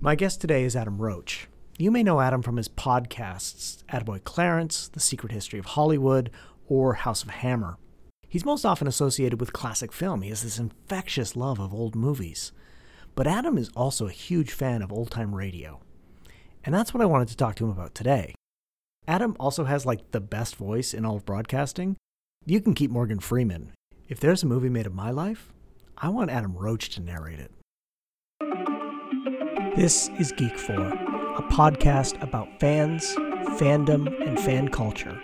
My guest today is Adam Roach. You may know Adam from his podcasts, Attaboy Clarence, The Secret History of Hollywood, or House of Hammer. He's most often associated with classic film. He has this infectious love of old movies. But Adam is also a huge fan of old time radio. And that's what I wanted to talk to him about today. Adam also has like the best voice in all of broadcasting. You can keep Morgan Freeman. If there's a movie made of my life, I want Adam Roach to narrate it. This is Geek 4, a podcast about fans, fandom, and fan culture.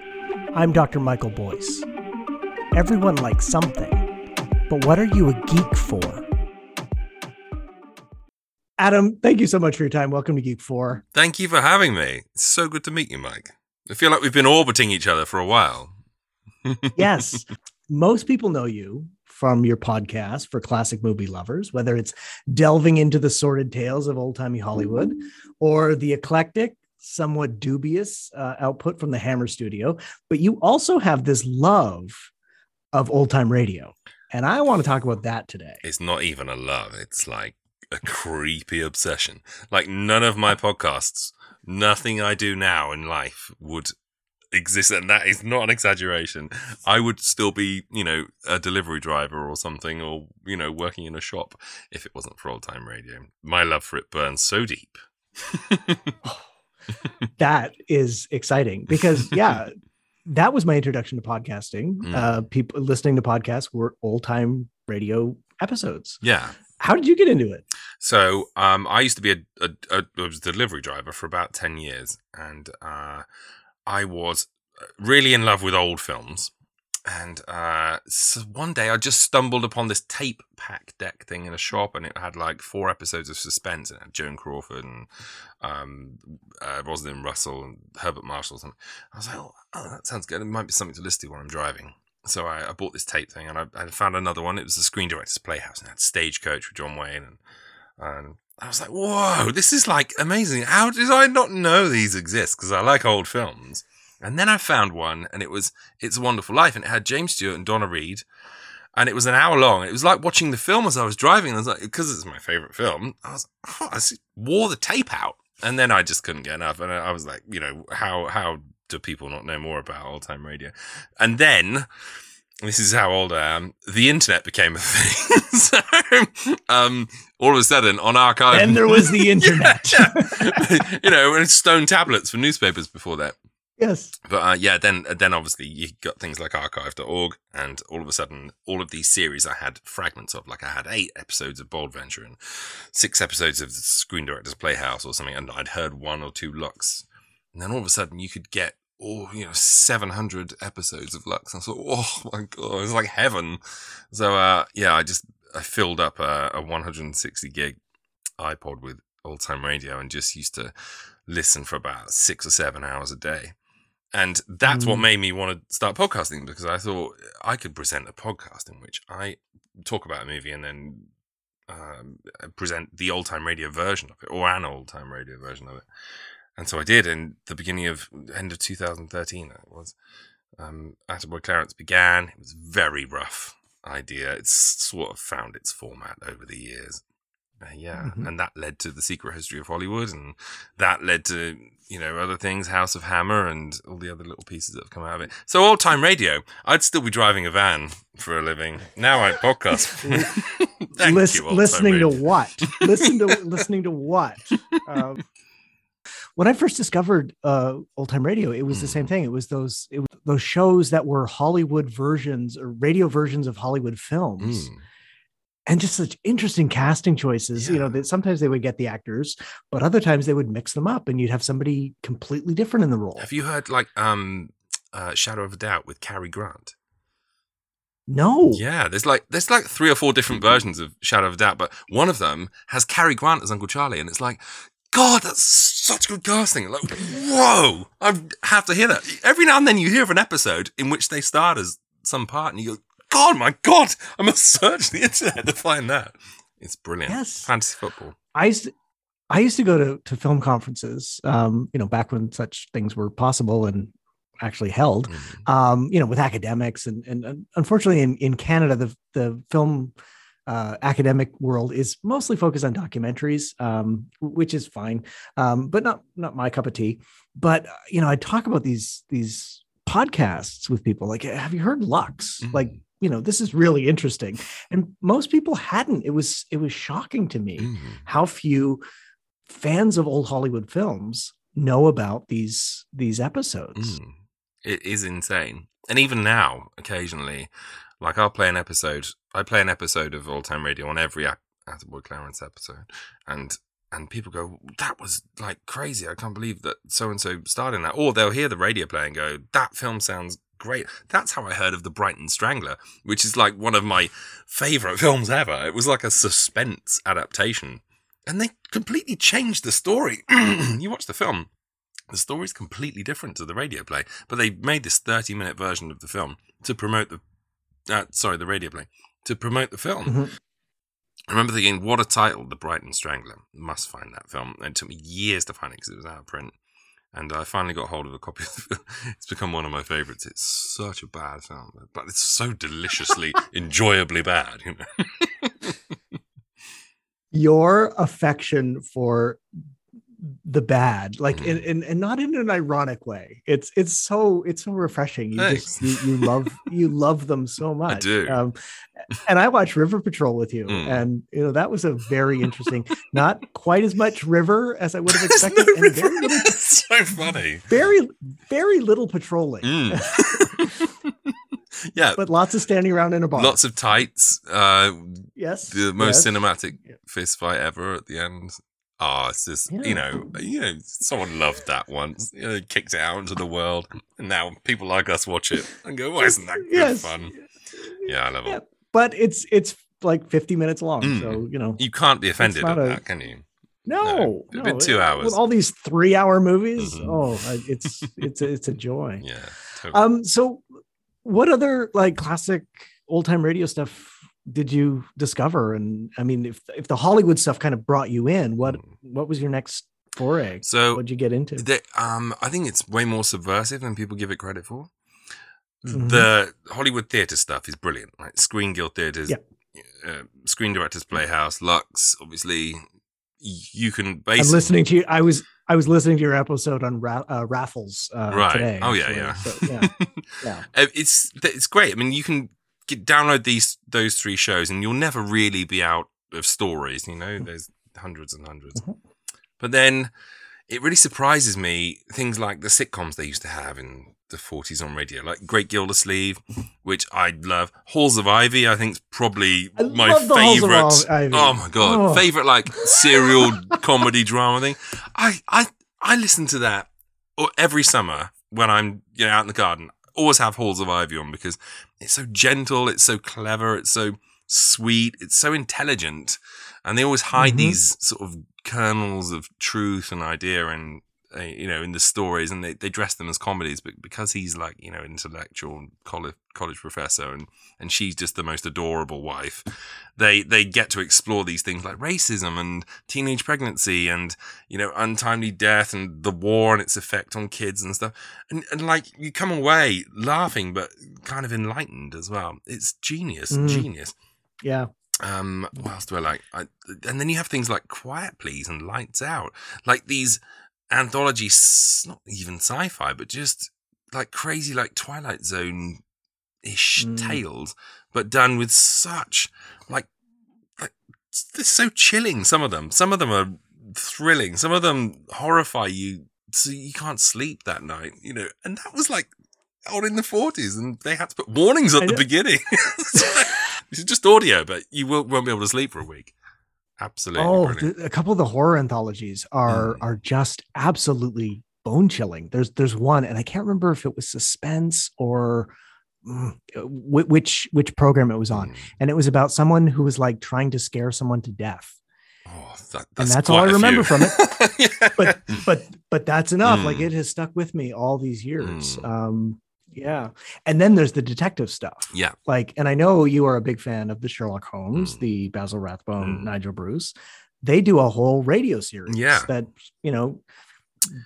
I'm Dr. Michael Boyce. Everyone likes something, but what are you a geek for? Adam, thank you so much for your time. Welcome to Geek 4. Thank you for having me. It's so good to meet you, Mike. I feel like we've been orbiting each other for a while. yes. Most people know you from your podcast for classic movie lovers, whether it's delving into the sordid tales of old timey Hollywood or the eclectic, somewhat dubious uh, output from the Hammer Studio. But you also have this love of old time radio. And I want to talk about that today. It's not even a love, it's like a creepy obsession. Like none of my podcasts, nothing I do now in life would exists, and that is not an exaggeration. I would still be, you know, a delivery driver or something, or you know, working in a shop if it wasn't for old time radio. My love for it burns so deep. that is exciting because yeah, that was my introduction to podcasting. Mm. Uh, people listening to podcasts were old time radio episodes. Yeah. How did you get into it? So, um, I used to be a, a, a, a delivery driver for about ten years, and uh, I was uh, really in love with old films. And uh, so one day I just stumbled upon this tape pack deck thing in a shop, and it had like four episodes of suspense. And it had Joan Crawford and um, uh, Rosalind Russell and Herbert Marshall. And I was like, oh, oh, that sounds good. It might be something to listen to while I'm driving. So I, I bought this tape thing, and I, I, found another one. It was the Screen Directors Playhouse, and it had Stagecoach with John Wayne, and, and I was like, whoa, this is like amazing. How did I not know these exist? Because I like old films. And then I found one, and it was It's a Wonderful Life, and it had James Stewart and Donna Reed, and it was an hour long. It was like watching the film as I was driving. And I was like, because it's my favorite film, I was, oh, I wore the tape out, and then I just couldn't get enough. And I was like, you know, how how do people not know more about old time radio? And then this is how old I am. The internet became a thing. so, um, all of a sudden, on archive, and there was the internet. yeah, you know, and stone tablets for newspapers before that. Yes. But uh, yeah, then then obviously you got things like archive.org, and all of a sudden, all of these series I had fragments of. Like I had eight episodes of Bold Venture and six episodes of the Screen Directors Playhouse or something, and I'd heard one or two Lux. And then all of a sudden, you could get oh, you know, 700 episodes of Lux. I thought, oh my God, it's like heaven. So, uh, yeah, I just, I filled up a, a 160 gig iPod with old time radio and just used to listen for about six or seven hours a day. And that's mm. what made me want to start podcasting because I thought I could present a podcast in which I talk about a movie and then um, present the old time radio version of it or an old time radio version of it and so I did in the beginning of end of 2013. It was um, Attaboy Clarence began. It was very rough idea. It's sort of found its format over the years. Uh, yeah, mm-hmm. and that led to the Secret History of Hollywood, and that led to you know other things, House of Hammer, and all the other little pieces that have come out of it. So old time radio. I'd still be driving a van for a living. Now I podcast. List, you, listening to what? Listen to listening to what? Um, when I first discovered uh, old time radio, it was mm. the same mm. thing. It was those it was those shows that were Hollywood versions or radio versions of Hollywood films. Mm. And just such interesting casting choices, yeah. you know, that sometimes they would get the actors, but other times they would mix them up and you'd have somebody completely different in the role. Have you heard like um uh, Shadow of a Doubt with Cary Grant? No. Yeah, there's like there's like three or four different versions of Shadow of a Doubt, but one of them has Cary Grant as Uncle Charlie, and it's like God, that's such good casting. Like, whoa, I have to hear that. Every now and then you hear of an episode in which they starred as some part and you go, God, my God, I must search the internet to find that. It's brilliant. Yes. Fantasy football. I used to, I used to go to, to film conferences, um, you know, back when such things were possible and actually held, mm. um, you know, with academics and, and, and unfortunately in, in Canada, the, the film uh, academic world is mostly focused on documentaries, um, which is fine, um, but not not my cup of tea. But uh, you know, I talk about these these podcasts with people. Like, have you heard Lux? Mhm. Like, you know, this is really interesting, and most people hadn't. It was it was shocking to me Mm. how few fans of old Hollywood films know about these these episodes. Mm. It is insane. And even now, occasionally, like I'll play an episode. I play an episode of All Time Radio on every ap- Attaboy uh, Clarence episode, and and people go, "That was like crazy! I can't believe that so and so starred in that." Or they'll hear the radio play and go, "That film sounds great." That's how I heard of the Brighton Strangler, which is like one of my favorite films ever. It was like a suspense adaptation, and they completely changed the story. you watch the film, the story's completely different to the radio play, but they made this 30 minute version of the film to promote the, uh, sorry, the radio play, to promote the film. Mhm. I remember thinking, what a title, The Brighton Strangler. Must find that film. And it took me years to find it because it was out of print. And I finally got hold of a copy of the film. It's become one of my favorites. It's such a bad film, but it's so deliciously, enjoyably bad, you know. Your affection for the bad, like Mhm. and, and and not in an ironic way. It's it's so it's so refreshing. You just you, you love you love them so much. do. Um, and I watched River Patrol with you, Mm. and you know that was a very interesting. not quite as much River as I would have expected, no and very little, so funny. very very little patrolling, Mm. yeah, but lots of standing around in a bar. lots of tights. Uh, yes, the most yes. cinematic fist fight ever at the end. Ah, it's just Yeah. you know, you know, someone loved that once. You know, kicked it out into the world, and now people like us watch it and go, "Why isn't that good Yes. fun?" Yeah, I love Yeah. it. But it's it's like 50 minutes long, Mm. so you know. You can't be offended at a- that, can you? No, it'd been two it- hours. with all these three-hour movies. Mhm. Oh, it's it's a, it's a joy. Yeah. Totally. Um, so what other like classic old-time radio stuff did you discover? And I mean, if if the Hollywood stuff kind of brought you in, what Mm. what was your next foray? so What'd you get into? the, um, I think it's way more subversive than people give it credit for. Mhm. The Hollywood theatre stuff is brilliant. Like Screen Guild theatres, Yeah. uh, Screen Directors Playhouse, Lux. Obviously, you can I'm basically listening to you. I was I was listening to your episode on ra- uh, raffles uh, Right. today. Oh, yeah, actually. yeah. So, yeah, yeah. Uh, it's it's great. I mean, you can get, download these those three shows, and you'll never really be out of stories. You know, there's hundreds and 100s Mhm. But then it really surprises me things like the sitcoms they used to have in the 40s on radio, like Great Gildersleeve, which I love. Halls of Ivy, I think, is probably I my love the Halls of favorite. Oh my god, Oh. favorite like serial comedy drama thing. I I I listen to that every summer when I'm you know out in the garden. Always have Halls of Ivy on because it's so gentle, it's so clever, it's so sweet, it's so intelligent, and they always hide Mhm. these sort of kernels of truth and idea and uh, you know in the stories and they, they dress them as comedies but because he's like you know intellectual college college professor and and she's just the most adorable wife they they get to explore these things like racism and teenage pregnancy and you know untimely death and the war and its effect on kids and stuff and, and like you come away laughing but kind of enlightened as well it's genius Mm. genius yeah. um, what else do I like? I, and then you have things like Quiet Please and Lights Out, like these anthology, not even sci-fi, but just like crazy, like Twilight Zone ish Mm. tales, but done with such like like they're so chilling. Some of them, some of them are thrilling. Some of them horrify you, so you can't sleep that night. You know, and that was like on in the forties, and they had to put warnings at the beginning. This is just audio, but you won't, won't be able to sleep for a week. Absolutely. Oh, a couple of the horror anthologies are Mm. are just absolutely bone chilling. There's there's one, and I can't remember if it was suspense or mm, which which program it was on, Mm. and it was about someone who was like trying to scare someone to death. Oh, that, And that's that's all I remember from it. Yeah. But but but that's enough. Like Mm. it has stuck with me all these years. Mm. Um, yeah, and then there's the detective stuff. yeah, like and i know you are a big fan of the sherlock holmes Mm. the basil rathbone Mm. nigel bruce they do a whole radio series Yeah. that you know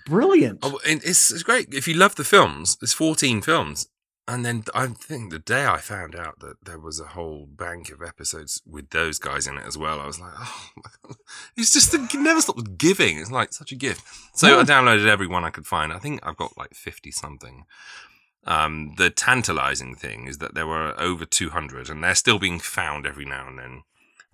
brilliant oh, and it's, it's great if you love the films. There's 14 films, and then I think the day I found out that there was a whole bank of episodes with those guys in it as well, I was like, oh, my God. it's just it never stops giving. It's like such a gift. So Yeah. I downloaded every one I could find. I think I've got like fifty something. Um, the tantalizing thing is that there were over two hundred, and they're still being found every now and then.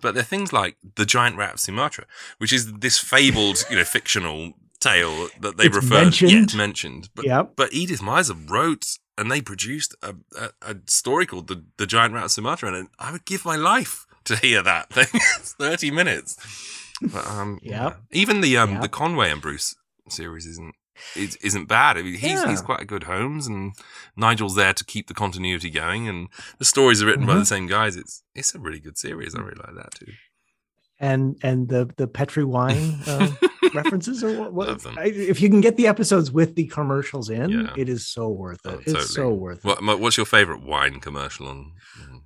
But they're things like the giant rat of Sumatra, which is this fabled, you know, fictional tale that they It's refer mentioned. Yeah, it's mentioned. But Yep. but Edith Meiser wrote and they produced a, a, a story called the, the Giant Rat of Sumatra, and I would give my life to hear that thing. it's Thirty minutes. But, um, Yep. yeah. Even the um, Yep. the Conway and Bruce series isn't is, isn't bad. I mean, he's Yeah. he's quite a good Holmes, and Nigel's there to keep the continuity going, and the stories are written by Mhm. the same guys. It's it's a really good series. I really like that too. And and the the Petri wine uh, references or what? what. I, if you can get the episodes with the commercials in, Yeah. it is so worth it. Oh, It's so worth it. What, what's your favorite wine commercial on? on-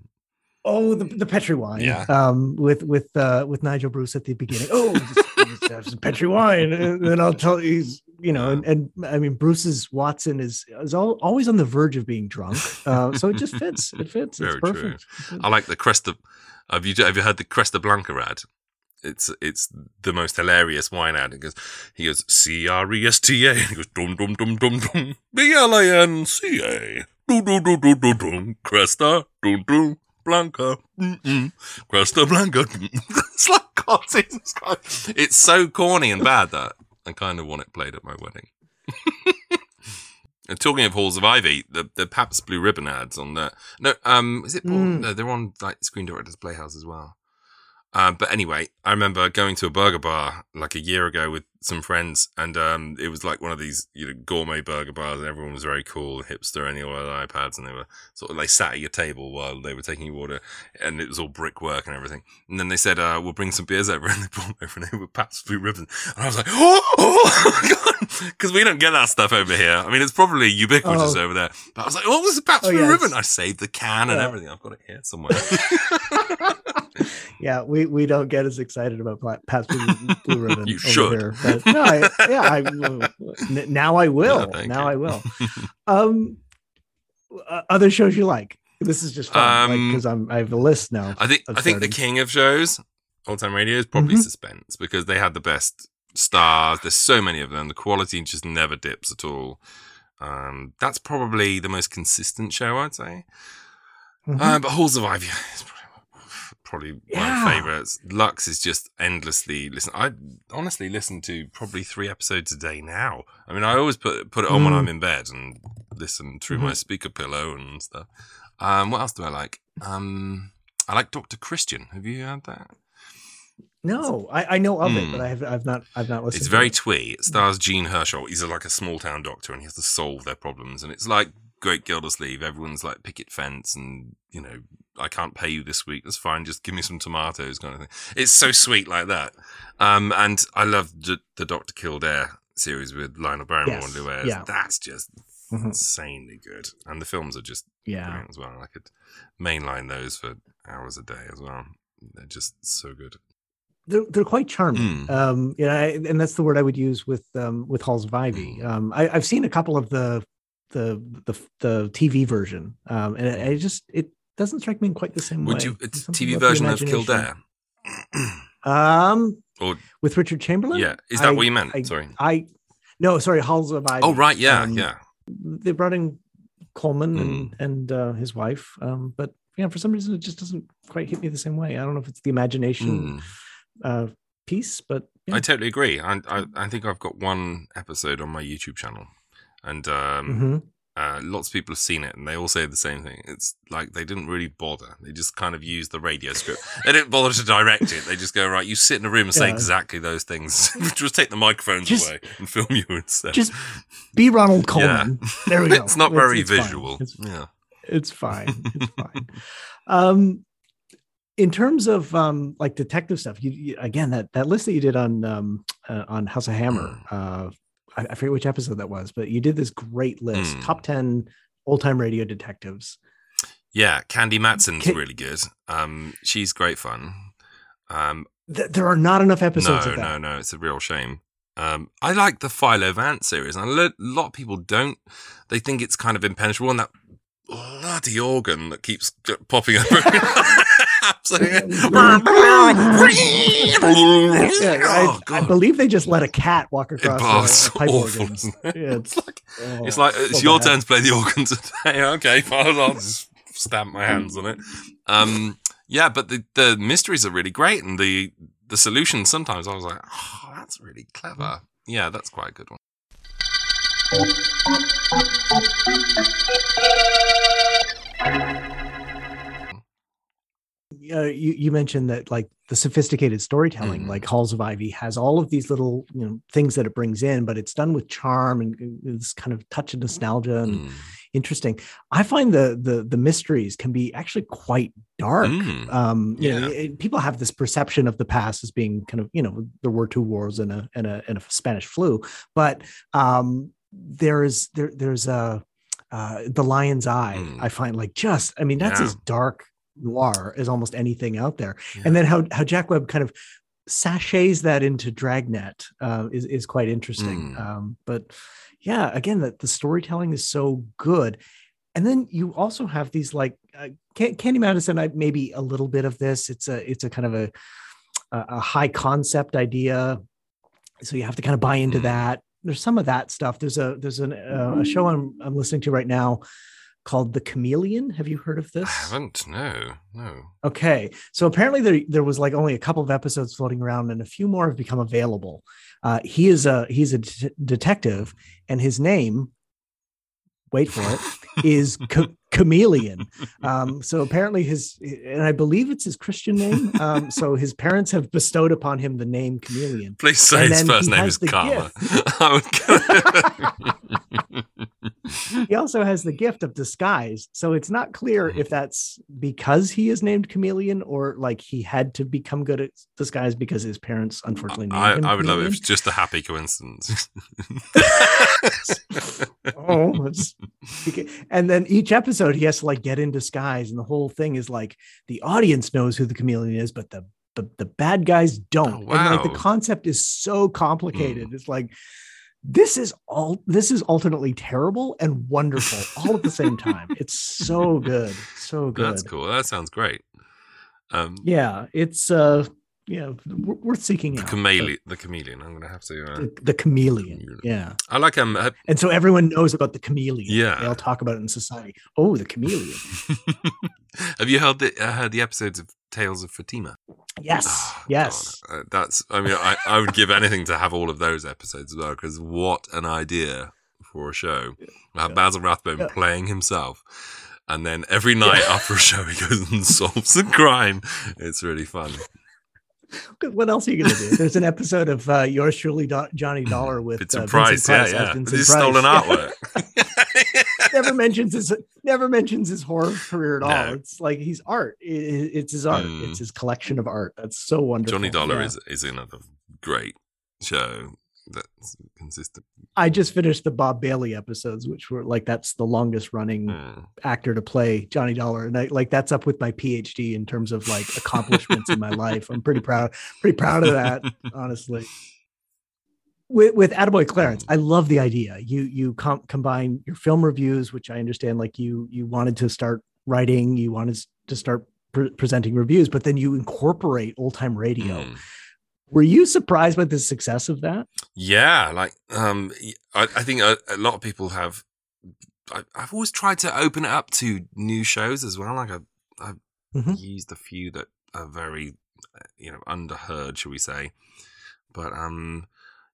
Oh, the, the Petri wine. Yeah. Um, with with uh with Nigel Bruce at the beginning. Oh, just, just have some Petri wine, and then I'll tell you. He's, you know, and, and I mean, Bruce's Watson is is all, always on the verge of being drunk, uh, so it just fits. It fits. Very it's true. perfect. I like the Cresta. Have you have you heard the Cresta Blanca ad? It's it's the most hilarious wine ad. It goes, he goes C R E S T A. He goes dum dum dum dum dum B L A N C A. Do do do do do dum Cresta do do Blanca. Mm-mm. Cresta Blanca. it's like God, Jesus Christ. It's so corny and bad that I kind of want it played at my wedding. And talking of Halls of Ivy, the the Pabst Blue Ribbon ads on that. No, um, is it? Paul? Mm. No, they're on like Screen Door Directors Playhouse as well. Um, but anyway, I remember going to a burger bar like a year ago with some friends, and um, it was like one of these you know gourmet burger bars, and everyone was very cool, hipster, and they all had iPads, and they were sort of they sat at your table while they were taking your order, and it was all brickwork and everything. And then they said, uh, "We'll bring some beers over," and they brought over, and they were Pabst Blue Ribbon, and I was like, "Oh, oh because we don't get that stuff over here. I mean, it's probably ubiquitous Oh. over there." But I was like, "Oh, this is Pabst Oh, Blue yeah, Ribbon." I saved the can and everything. I've got it here somewhere. Yeah, we, we don't get as excited about Pabst Blue, Blue Ribbon. You should. Here, but no, I, yeah, I, now I will. thank now you. I will. Um, other shows you like? This is just fun Um, because I'm I have a list now. I think I think the king of shows, all time radio, is probably Mhm. suspense because they had the best stars. There's so many of them. The quality just never dips at all. Um, that's probably the most consistent show, I'd say. Mhm. Uh, but Halls of Ivy is probably, Yeah. of my favorites. Lux is just endlessly listen. I honestly listen to probably three episodes a day now. I mean, I always put put it on when Mm. I'm in bed and listen through my speaker pillow and stuff. Um, what else do I like? Um, I like Doctor Christian. Have you heard that? no, I, I know of it, Hmm. but I have I've not I've not listened. It's very it. twee. It stars Jean Hersholt. He's a, like a small town doctor, and he has to solve their problems. And it's like Great Gildersleeve. Everyone's like picket fence, and you know, I can't pay you this week. That's fine. Just give me some tomatoes, kind of thing. It's so sweet like that. Um, and I love the, the Doctor Kildare series with Lionel Barrymore Yes, and Lew Ayres. yeah. That's just Mhm. insanely good, and the films are just yeah. as well. I could mainline those for hours a day as well. They're just so good. They're, they're quite charming. Mm. Um, I, and that's the word I would use with um, with Halls of Ivy. Mm. Um, I, I've seen a couple of the the the, the TV version, um, and it, it just it doesn't strike me in quite the same Would way. Would you? It's TV version of. Kildare. Um, Or- with Richard Chamberlain. yeah, is that I- what you meant? I- Sorry. I no, sorry, Halls of Ivy. Oh right, yeah, Um, yeah. They brought in Colman Mm. and and uh, his wife, um, but yeah, for some reason it just doesn't quite hit me the same way. I don't know if it's the imagination Mm. uh, piece, but yeah. I totally agree. I, I I think I've got one episode on my YouTube channel, and um, Mhm. uh, lots of people have seen it, and they all say the same thing. It's like they didn't really bother. They just kind of used the radio script. they didn't bother to direct it. They just go right. You sit in a room and say Yeah. exactly those things. just take the microphones Just- away and film you instead. just be Ronald Yeah. Colman. There we go. it's not very it's fine. visual. It's, yeah. it's fine. It's fine. Um, in terms of um, like detective stuff, you, you again that that list that you did on um, uh, on House of Hammer. Hmm. Uh, I, I forget which episode that was, but you did this great list: Mm. top ten old time radio detectives. Yeah, Candy Matson's Can- really good. Um, she's great fun. Um, Th- there are not enough episodes no, of that. no, no, it's a real shame. Um, I like the Philo Vance series, and a lot of people don't. They think it's kind of impenetrable, and that bloody organ that keeps popping up. Oh, I, I believe they just let a cat walk across bars a, a pipe awful, organ. it? Yeah, it's, like oh, it's like it's so your bad. turn to play the organ today. Okay. I'll just stamp my hands on it. Um, yeah, but the the mysteries are really great, and the the solutions sometimes I was like, oh, that's really clever. Yeah, that's quite a good one. Uh, you, you mentioned that like the sophisticated storytelling Mhm. like halls of ivy has all of these little you know things that it brings in but it's done with charm and this kind of touch of nostalgia and Mm. interesting i find the the the mysteries can be actually quite dark Mm. um you know Yeah. it- people have this perception of the past as being kind of you know there were two wars and a and a, and a spanish flu but um there's there there's a uh the lion's eye Mm. i find like just i mean that's Yeah. as dark noir as almost anything out there. Yeah. and then how how jack webb kind of sachets that into dragnet uh, is, is quite interesting. Mm. um but yeah again that the storytelling is so good. And then you also have these like uh, Candy Matson i maybe a little bit of this. It's a it's a kind of a a high concept idea. So you have to kind of buy into Mm. that. There's some of that stuff. There's a there's an, uh, a show I'm, I'm listening to right now called the chameleon have you heard of this? I haven't. No, no. Okay, so apparently there there was like only a couple of episodes floating around, and a few more have become available. Uh, he is a he's a det- detective, and his name, wait for it, is Ch- Chameleon. Um, so apparently his and I believe it's his Christian name. Um, so his parents have bestowed upon him the name Chameleon. Please say And his first name is Karma. He also has the gift of disguise, so it's not clear Mhm. if that's because he is named Chameleon or like he had to become good at disguise because his parents unfortunately named I, him. I would love it if it's just a happy coincidence. oh, and then each episode he has to like get in disguise, and the whole thing is like the audience knows who the chameleon is, but the the, the bad guys don't. Oh, And like the concept is so complicated. It's like this is all this is alternately terrible and wonderful all at the same time. It's so good, so good. That's cool. That sounds great. Um, Yeah, it's uh, yeah, w- worth seeking the out. chameleon. The chameleon. I'm gonna have to. Uh, The, the chameleon. Chameleon. Yeah. I like um. uh, And so everyone knows about the chameleon. Yeah. They all talk about it in society. Oh, the chameleon. have you heard the uh, heard the episodes of Tales of Fatima? Yes. Oh, yes. God. Uh, that's. I mean, I, I would give anything to have all of those episodes as well. Because what an idea for a show! Have Yeah. Basil Rathbone Yeah. playing himself, and then every night after a show he goes and solves a crime. It's really fun. What else are you going to do? There's an episode of uh, Yours Truly, Do- Johnny Dollar with Vincent uh, Price, Vincent yeah, yeah. This is Price. stolen artwork. never mentions his never mentions his horror career at all. No. It's like he's art. I- I- It's his art. Mm. It's his collection of art. That's so wonderful. Johnny Dollar Yeah. is is another great show that's consistent. I just finished the Bob Bailey episodes, which were like that's the longest running Mm. actor to play Johnny Dollar, and I, like that's up with my PhD in terms of like accomplishments in my life. I'm pretty proud, pretty proud of that, honestly. With with Attaboy Clarence, I love the idea. You you com- combine your film reviews, which I understand, like you you wanted to start writing, you wanted to start pre- presenting reviews, but then you incorporate old time radio. Mm. Were you surprised by the success of that? Yeah, like um, I, I think a, a lot of people have. I, I've always tried to open it up to new shows as well. Like I've, I've Mhm. used a few that are very, uh, you know, underheard, shall we say? But um,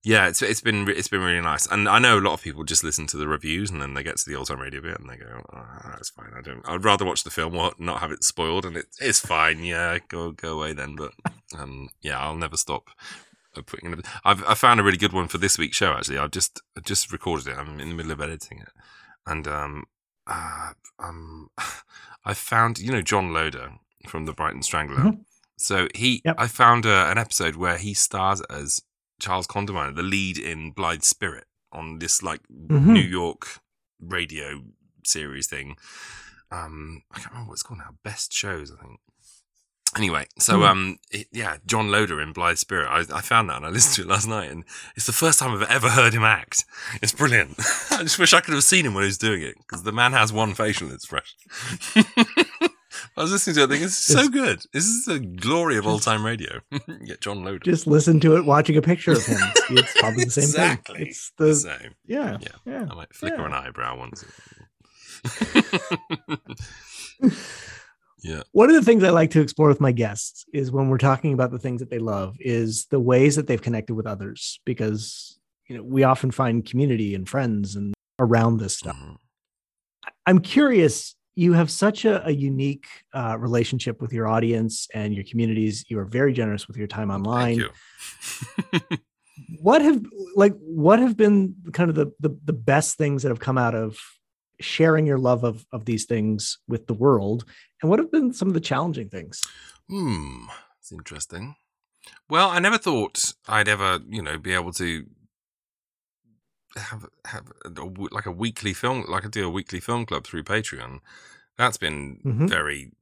yeah, it's it's been it's been really nice, and I know a lot of people just listen to the reviews and then they get to the old time radio bit and they go, oh, "That's fine." I don't. I'd rather watch the film or not have it spoiled, and it, it's fine. Yeah, go go away then. But um, yeah, I'll never stop uh, putting. In I've I found a really good one for this week's show. Actually, I've just I just recorded it. I'm in the middle of editing it, and um, uh, um, I found you know John Loder from the Brighton Strangler. Mhm. So he, Yep. I found uh, an episode where he stars as Charles Condamine, the lead in Blithe Spirit, on this like Mhm. New York radio series thing. Um, I can't remember what it's called now. Best shows, I think. Anyway, so Hmm. um, it- yeah, John Loder in Blithe Spirit. I, I found that and I listened to it last night, and it's the first time I've ever heard him act. It's brilliant. I just wish I could have seen him when he was doing it because the man has one facial expression. I was listening to it, thinking, "This is so good. This is the glory of old time radio." Get John Loder. Just listen to it, watching a picture of him. It's probably the same exactly. thing. It's the same. yeah, Yeah. yeah. I might flicker Yeah. an eyebrow once. yeah. One of the things I like to explore with my guests is when we're talking about the things that they love, is the ways that they've connected with others. Because you know, we often find community and friends and around this stuff. Mhm. I'm curious. You have such a, a unique uh, relationship with your audience and your communities. You are very generous with your time online. Thank you. What have like what have been kind of the, the the best things that have come out of sharing your love of of these things with the world, and what have been some of the challenging things? Hmm, it's interesting. Well, I never thought I'd ever, you know, be able to have have a, like a weekly film, like I do a weekly film club through Patreon. That's been Mhm. very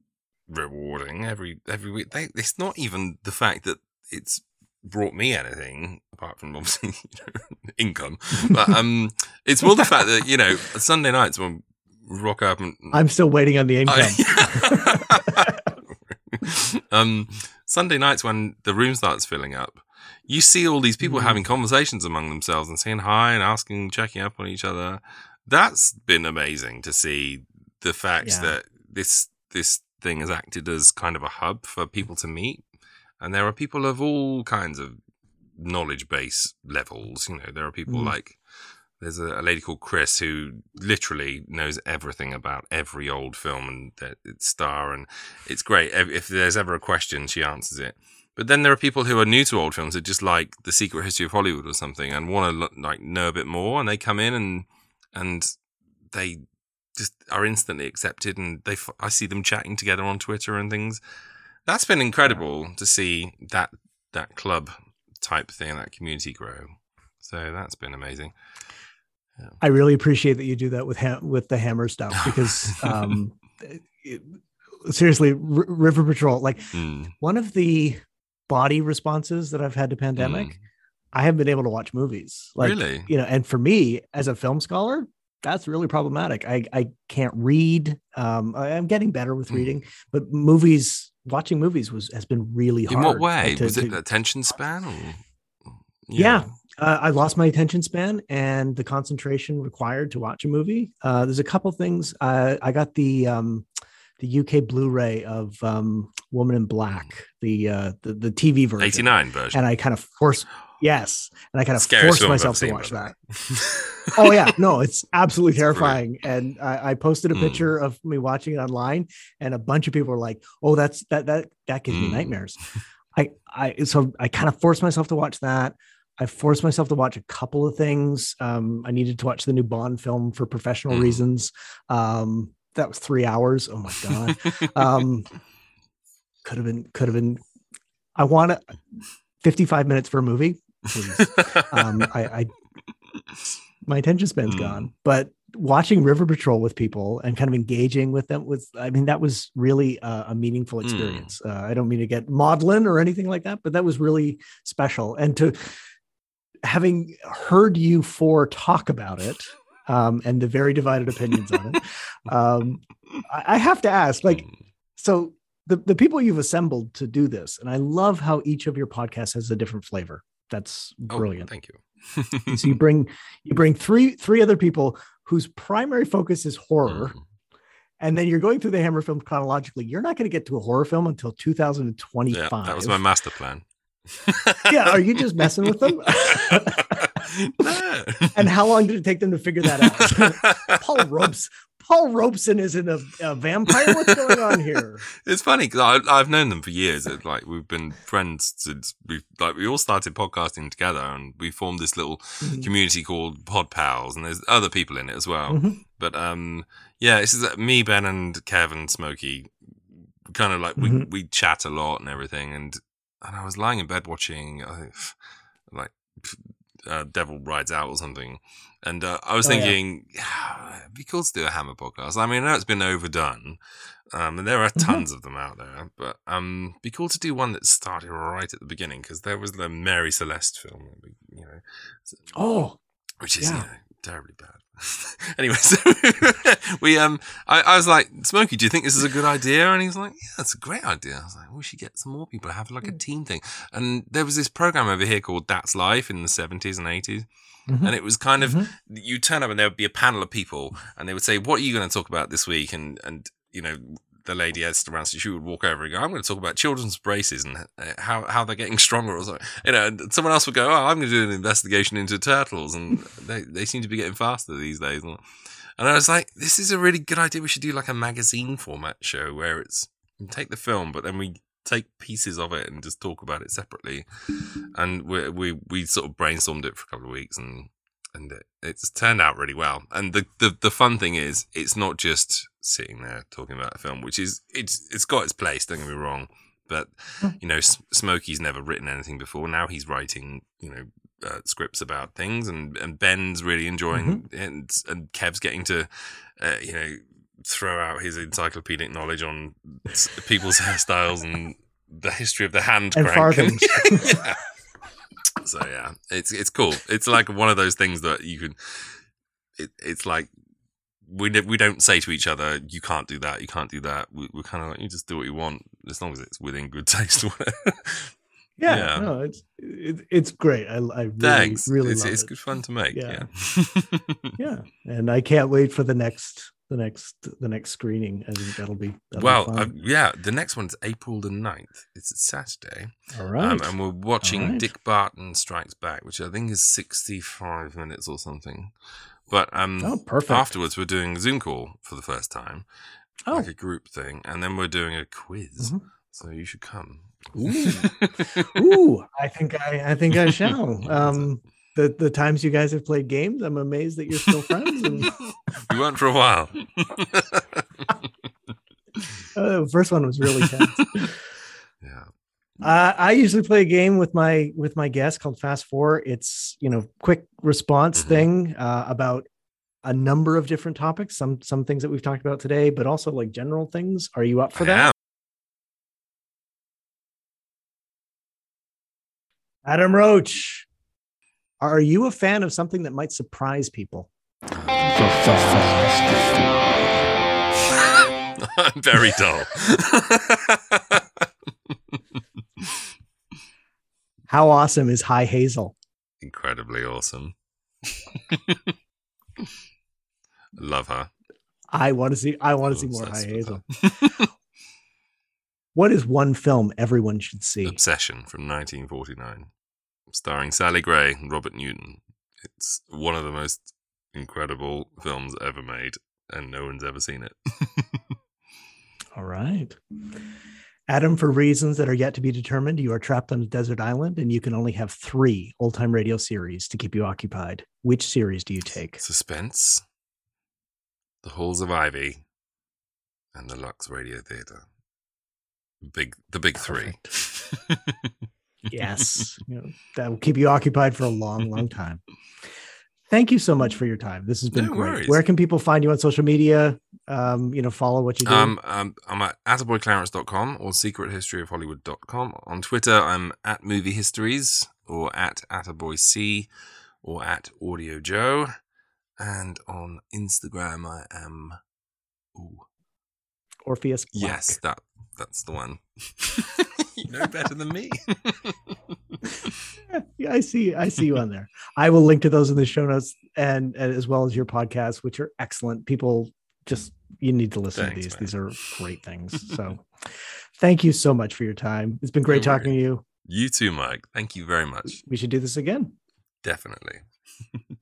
rewarding every every week. They, it's not even the fact that it's brought me anything apart from obviously you know, income, but um, it's more the fact that you know Sunday nights when rock up and I'm still waiting on the income. I- um, Sunday nights when the room starts filling up, you see all these people Mhm. having conversations among themselves and saying hi and asking, checking up on each other. That's been amazing to see the fact Yeah. that this this thing has acted as kind of a hub for people to meet, and there are people of all kinds of knowledge base levels. You know, there are people Mhm. like there's a, a lady called Chris who literally knows everything about every old film and that its star, and it's great. If, if there's ever a question, she answers it. But then there are people who are new to old films that just like the Secret History of Hollywood or something and want to like know a bit more, and they come in and and they just are instantly accepted, and they I see them chatting together on Twitter and things. That's been incredible to see that that club type thing, that community grow. So that's been amazing. I really appreciate that you do that with ha- with the hammer stuff because um, it- seriously, R- River Patrol, like Mm. one of the body responses that I've had to pandemic, Mm. I haven't been able to watch movies. Like, really? you know, and for me as a film scholar, that's really problematic. I I can't read. Um, I, am getting better with Mm. reading, but movies, watching movies was has been really hard. In what way? like, to- Was it to- attention span? Or? Yeah. uh, I lost my attention span and the concentration required to watch a movie. Uh, there's a couple things. Uh, I got the um, the UK Blu-ray of um, Woman in Black, the uh, the, the TV version, 89 version. and I kind of forced. Yes, and I kind of Scariest forced myself to watch that. oh yeah, no, it's absolutely It's brilliant. terrifying. And I, I posted a Mm. picture of me watching it online, and a bunch of people were like, "Oh, that's that that that gives me Mm. nightmares." I I so I kind of forced myself to watch that. I forced myself to watch a couple of things. Um, I needed to watch the new Bond film for professional Mm. reasons. Um, that was three hours. Oh my god. um, could have been could have been. I want to. 55 minutes for a movie um I, I my attention span's Mm. gone but watching river patrol with people and kind of engaging with them was i mean that was really a, a meaningful Mm. experience uh, i don't mean to get maudlin or anything like that but that was really special and to having heard you four talk about it um, and the very divided opinions on it um, I, I have to ask like Mm. so the, the people you've assembled to do this and i love how each of your podcasts has a different flavor that's Oh, brilliant thank you. So you bring you bring three three other people whose primary focus is horror Mm. and then you're going through the hammer film chronologically you're not going to get to a horror film until 2025 Yeah, that was my master plan. yeah are you just messing with them no. and how long did it take them to figure that out paul ropes paul robeson isn't a, a vampire what's going on here It's funny because I've known them for years. It's like we've been friends since we like we all started podcasting together, and we formed this little Mhm. community called Pod Pals, and there's other people in it as well. Mhm. But um, yeah, this is uh, me, Ben, and Kevin, Smokey. Kind of like we Mhm. we chat a lot and everything, and and I was lying in bed watching uh, like uh, Devil Rides Out or something. And uh, I was Oh, thinking, yeah, it'd be cool to do a Hammer podcast. I mean, I know it's been overdone, um, and there are Mhm. tons of them out there, but um, be cool to do one that started right at the beginning because there was the Mary Celeste film, you know, Oh, which is Yeah. you know, terribly bad. anyway, so we um, I, I was like, Smokey, do you think this is a good idea? And he's like, Yeah, that's a great idea. I was like, We should get some more people have like a team thing. And there was this program over here called That's Life in the seventies and 80s Mhm. and it was kind of Mhm. you turn up and there would be a panel of people and they would say, "What are you going to talk about this week?" And and you know. The lady Esther Rantzen, she would walk over and go, "I'm going to talk about children's braces and uh, how how they're getting stronger." Or something. You know, and someone else would go, "Oh, I'm going to do an investigation into turtles, and they they seem to be getting faster these days." And I was like, "This is a really good idea. We should do like a magazine format show where it's take the film, but then we take pieces of it and just talk about it separately." And we we we sort of brainstormed it for a couple of weeks and and it, it's turned out really well. And the, the the fun thing is, it's not just sitting there talking about a film, which is it's it's got its place. Don't get me wrong, but you know, S- Smokey's never written anything before. Now he's writing, you know. Uh, scripts about things and, and Ben's really enjoying it and, and Kev's getting to uh, you know throw out his encyclopedic knowledge on people's hairstyles and the history of the hand And crank. yeah. So yeah, it's it's cool. It's like one of those things that you can. It, it's like we we don't say to each other, "You can't do that. You can't do that." We, we're kind of like, "You just do what you want, as long as it's within good taste." yeah, Yeah. no, it's it, it's great. I, I really, Thanks. really it's it's it. good fun to make. Yeah. Yeah. Yeah, and I can't wait for the next the next the next screening. I think that'll be that'll be well, fun. uh, yeah. The next one's April the 9th. It's a Saturday. all right. Um, and we're watching Alright. Dick Barton Strikes Back, which I think is 65 minutes or something. But um, oh, perfect. afterwards, we're doing a Zoom call for the first time, oh, like a group thing, and then we're doing a quiz. Mhm. So you should come. Ooh. ooh, I think I I think I shall. Um, the the times you guys have played games, I'm amazed that you're still friends. And we weren't for a while. uh, the first one was really tense. Uh, I usually play a game with my with my guests called Fast Four. It's you know quick response Mhm. thing uh, about a number of different topics. Some some things that we've talked about today, but also like general things. Are you up for that? am. Adam Roach, are you a fan of something that might surprise people? I'm very dull. How awesome is High Hazel? Incredibly awesome. Love her. I want to see. I want to see more High Hazel. What is one film everyone should see? Obsession from 1949, starring Sally Gray and Robert Newton. It's one of the most incredible films ever made, and no one's ever seen it. All right. Adam, for reasons that are yet to be determined, you are trapped on a desert island and you can only have three old time radio series to keep you occupied. Which series do you take? Suspense, The Halls of Ivy, and the Lux Radio Theatre. Big, the big three. Yes. You know, that will keep you occupied for a long, long time. Thank you so much for your time. This has been No great. worries. Where can people find you on social media? Um, you know, follow what you do. Um, um, I'm at attaboyclarence.com or secrethistoryofhollywood.com. On Twitter, I'm at movie histories or at attaboyc or at audio joe. And on Instagram, I am. Ooh, Orpheus. Black. yes, that that's the one. you know better than me. yeah, I see. I see you on there. I will link to those in the show notes and, and as well as your podcast, which are excellent. People just you need to listen Thanks, to these. man. These are great things. So thank you so much for your time. It's been great No talking to you. you too, Mike. Thank you very much. We should do this again. Definitely.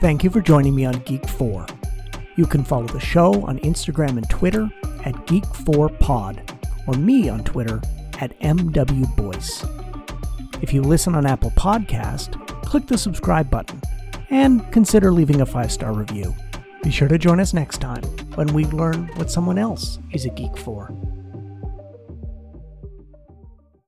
Thank you for joining me on Geek 4. You can follow the show on Instagram and Twitter at Geek4Pod or me on Twitter at MWBoyce. If you listen on Apple Podcast, click the subscribe button and consider leaving a five-star review. Be sure to join us next time. when we learn what someone else is a geek for.